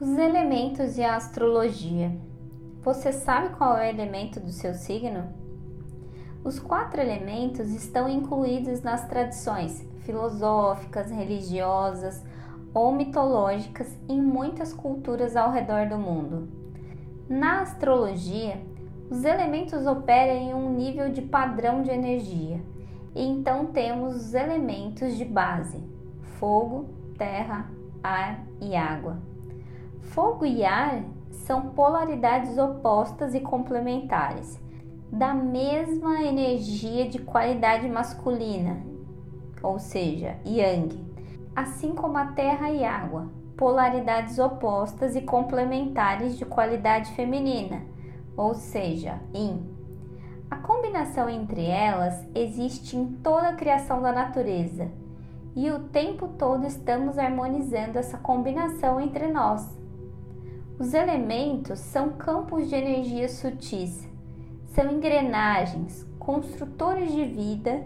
Os elementos e a astrologia. Você sabe qual é o elemento do seu signo? Os quatro elementos estão incluídos nas tradições filosóficas, religiosas ou mitológicas em muitas culturas ao redor do mundo. Na astrologia, os elementos operam em um nível de padrão de energia, e então temos os elementos de base: fogo, terra, ar e água. Fogo e ar são polaridades opostas e complementares, da mesma energia de qualidade masculina, ou seja, yang, assim como a terra e água, polaridades opostas e complementares de qualidade feminina, ou seja, yin. A combinação entre elas existe em toda a criação da natureza e o tempo todo estamos harmonizando essa combinação entre nós. Os elementos são campos de energia sutis, são engrenagens, construtores de vida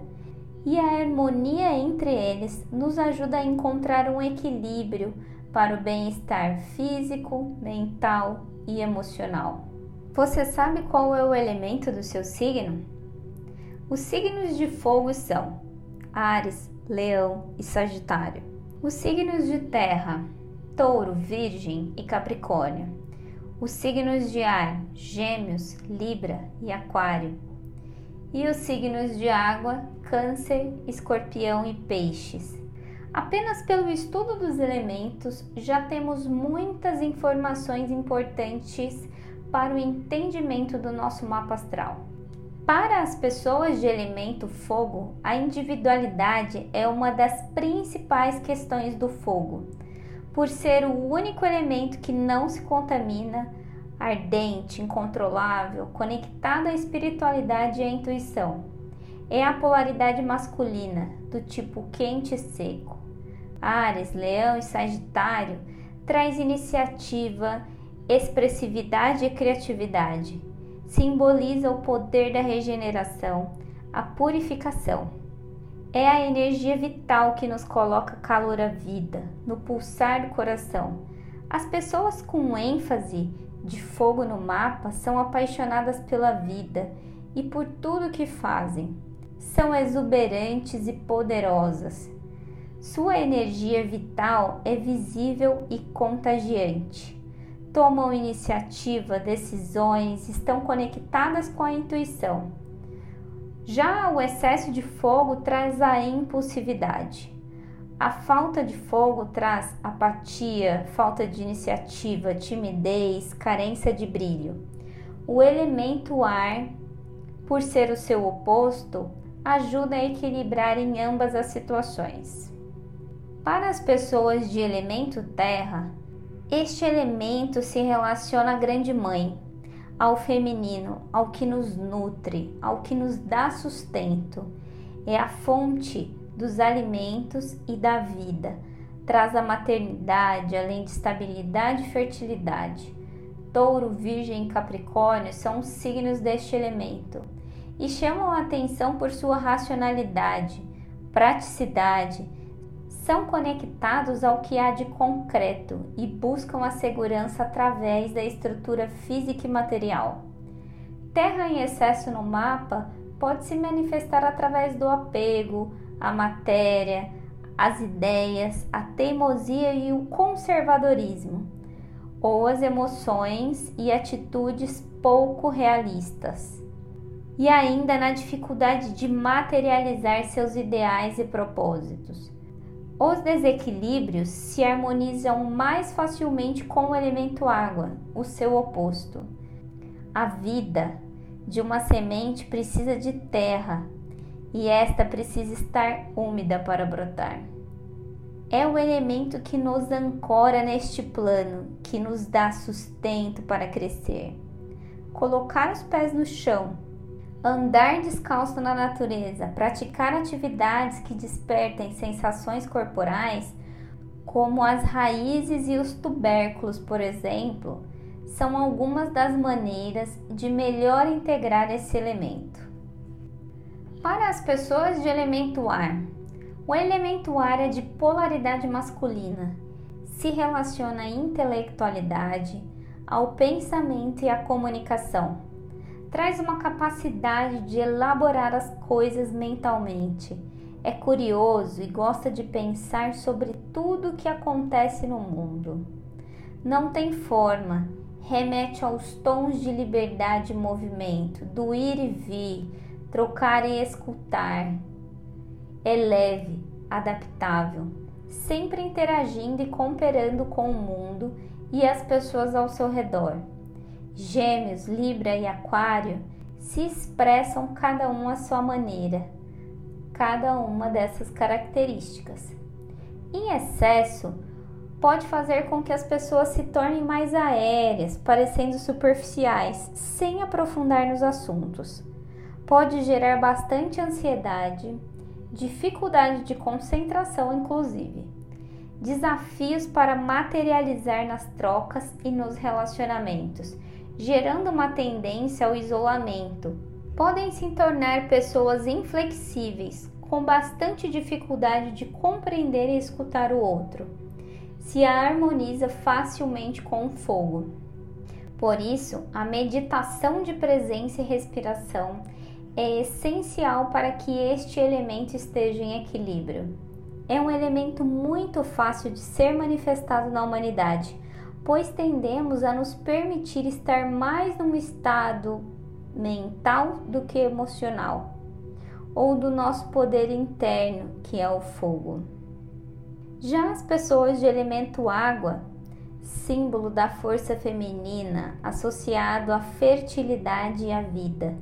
e a harmonia entre eles nos ajuda a encontrar um equilíbrio para o bem-estar físico, mental e emocional. Você sabe qual é o elemento do seu signo? Os signos de fogo são Ares, Leão e Sagitário. Os signos de terra, Touro, Virgem e Capricórnio. Os signos de ar, Gêmeos, Libra e Aquário. E os signos de água, Câncer, Escorpião e Peixes. Apenas pelo estudo dos elementos já temos muitas informações importantes para o entendimento do nosso mapa astral. Para as pessoas de elemento fogo, a individualidade é uma das principais questões do fogo, por ser o único elemento que não se contamina, ardente, incontrolável, conectado à espiritualidade e à intuição é a polaridade masculina, do tipo quente e seco. Ares, Leão e Sagitário traz iniciativa, expressividade e criatividade. Simboliza o poder da regeneração, a purificação. É a energia vital que nos coloca calor à vida, no pulsar do coração. As pessoas com ênfase de fogo no mapa são apaixonadas pela vida e por tudo que fazem são exuberantes e poderosas. Sua energia vital é visível e contagiante. Tomam iniciativa, decisões, estão conectadas com a intuição. Já o excesso de fogo traz a impulsividade. A falta de fogo traz apatia, falta de iniciativa, timidez, carência de brilho. O elemento ar, por ser o seu oposto, ajuda a equilibrar em ambas as situações. Para as pessoas de elemento terra, este elemento se relaciona à Grande Mãe, ao feminino, ao que nos nutre, ao que nos dá sustento. É a fonte dos alimentos e da vida. Traz a maternidade, além de estabilidade e fertilidade. Touro, Virgem e Capricórnio são os signos deste elemento e chamam a atenção por sua racionalidade, praticidade, são conectados ao que há de concreto e buscam a segurança através da estrutura física e material. Terra em excesso no mapa pode se manifestar através do apego à matéria, às ideias, a teimosia e o conservadorismo, ou as emoções e atitudes pouco realistas e ainda na dificuldade de materializar seus ideais e propósitos. Os desequilíbrios se harmonizam mais facilmente com o elemento água, o seu oposto. A vida de uma semente precisa de terra e esta precisa estar úmida para brotar. É o elemento que nos ancora neste plano, que nos dá sustento para crescer. Colocar os pés no chão andar descalço na natureza, praticar atividades que despertem sensações corporais, como as raízes e os tubérculos, por exemplo, são algumas das maneiras de melhor integrar esse elemento. Para as pessoas de elemento ar, o elemento ar é de polaridade masculina, se relaciona à intelectualidade, ao pensamento e à comunicação. Traz uma capacidade de elaborar as coisas mentalmente. É curioso e gosta de pensar sobre tudo o que acontece no mundo. Não tem forma, remete aos tons de liberdade e movimento, do ir e vir, trocar e escutar. É leve, adaptável, sempre interagindo e cooperando com o mundo e as pessoas ao seu redor. Gêmeos, Libra e Aquário se expressam cada um à sua maneira, cada uma dessas características. Em excesso, pode fazer com que as pessoas se tornem mais aéreas, parecendo superficiais, sem aprofundar nos assuntos. Pode gerar bastante ansiedade, dificuldade de concentração, inclusive desafios para materializar nas trocas e nos relacionamentos, gerando uma tendência ao isolamento. Podem se tornar pessoas inflexíveis, com bastante dificuldade de compreender e escutar o outro. Se harmoniza facilmente com o fogo. Por isso, a meditação de presença e respiração é essencial para que este elemento esteja em equilíbrio é um elemento muito fácil de ser manifestado na humanidade, pois tendemos a nos permitir estar mais num estado mental do que emocional, ou do nosso poder interno, que é o fogo. Já as pessoas de elemento água, símbolo da força feminina associado à fertilidade e à vida,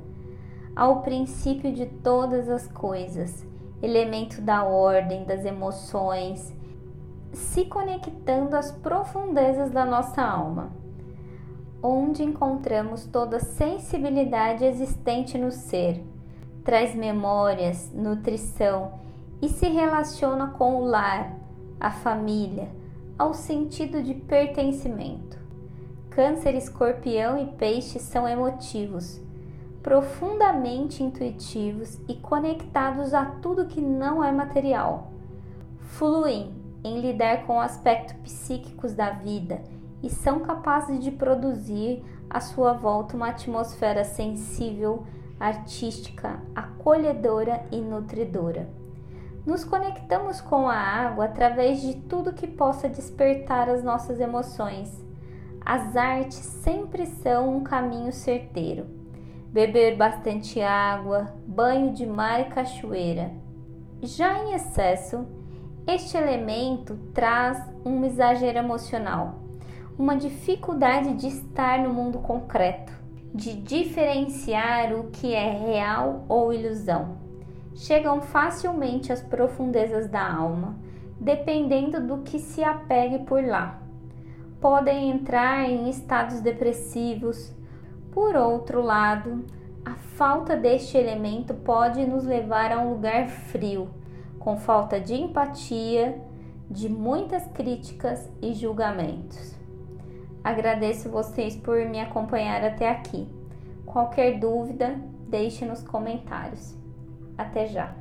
ao princípio de todas as coisas, elemento da ordem, das emoções, se conectando às profundezas da nossa alma, onde encontramos toda a sensibilidade existente no ser, traz memórias, nutrição e se relaciona com o lar, a família, ao sentido de pertencimento. Câncer, escorpião e peixe são emotivos profundamente intuitivos e conectados a tudo que não é material. Fluem em lidar com aspectos psíquicos da vida e são capazes de produzir à sua volta uma atmosfera sensível, artística, acolhedora e nutridora. Nos conectamos com a água através de tudo que possa despertar as nossas emoções. As artes sempre são um caminho certeiro beber bastante água, banho de mar e cachoeira. Já em excesso, este elemento traz um exagero emocional, uma dificuldade de estar no mundo concreto, de diferenciar o que é real ou ilusão. Chegam facilmente às profundezas da alma, dependendo do que se apegue por lá. Podem entrar em estados depressivos, por outro lado, a falta deste elemento pode nos levar a um lugar frio, com falta de empatia, de muitas críticas e julgamentos. Agradeço vocês por me acompanhar até aqui. Qualquer dúvida, deixe nos comentários. Até já!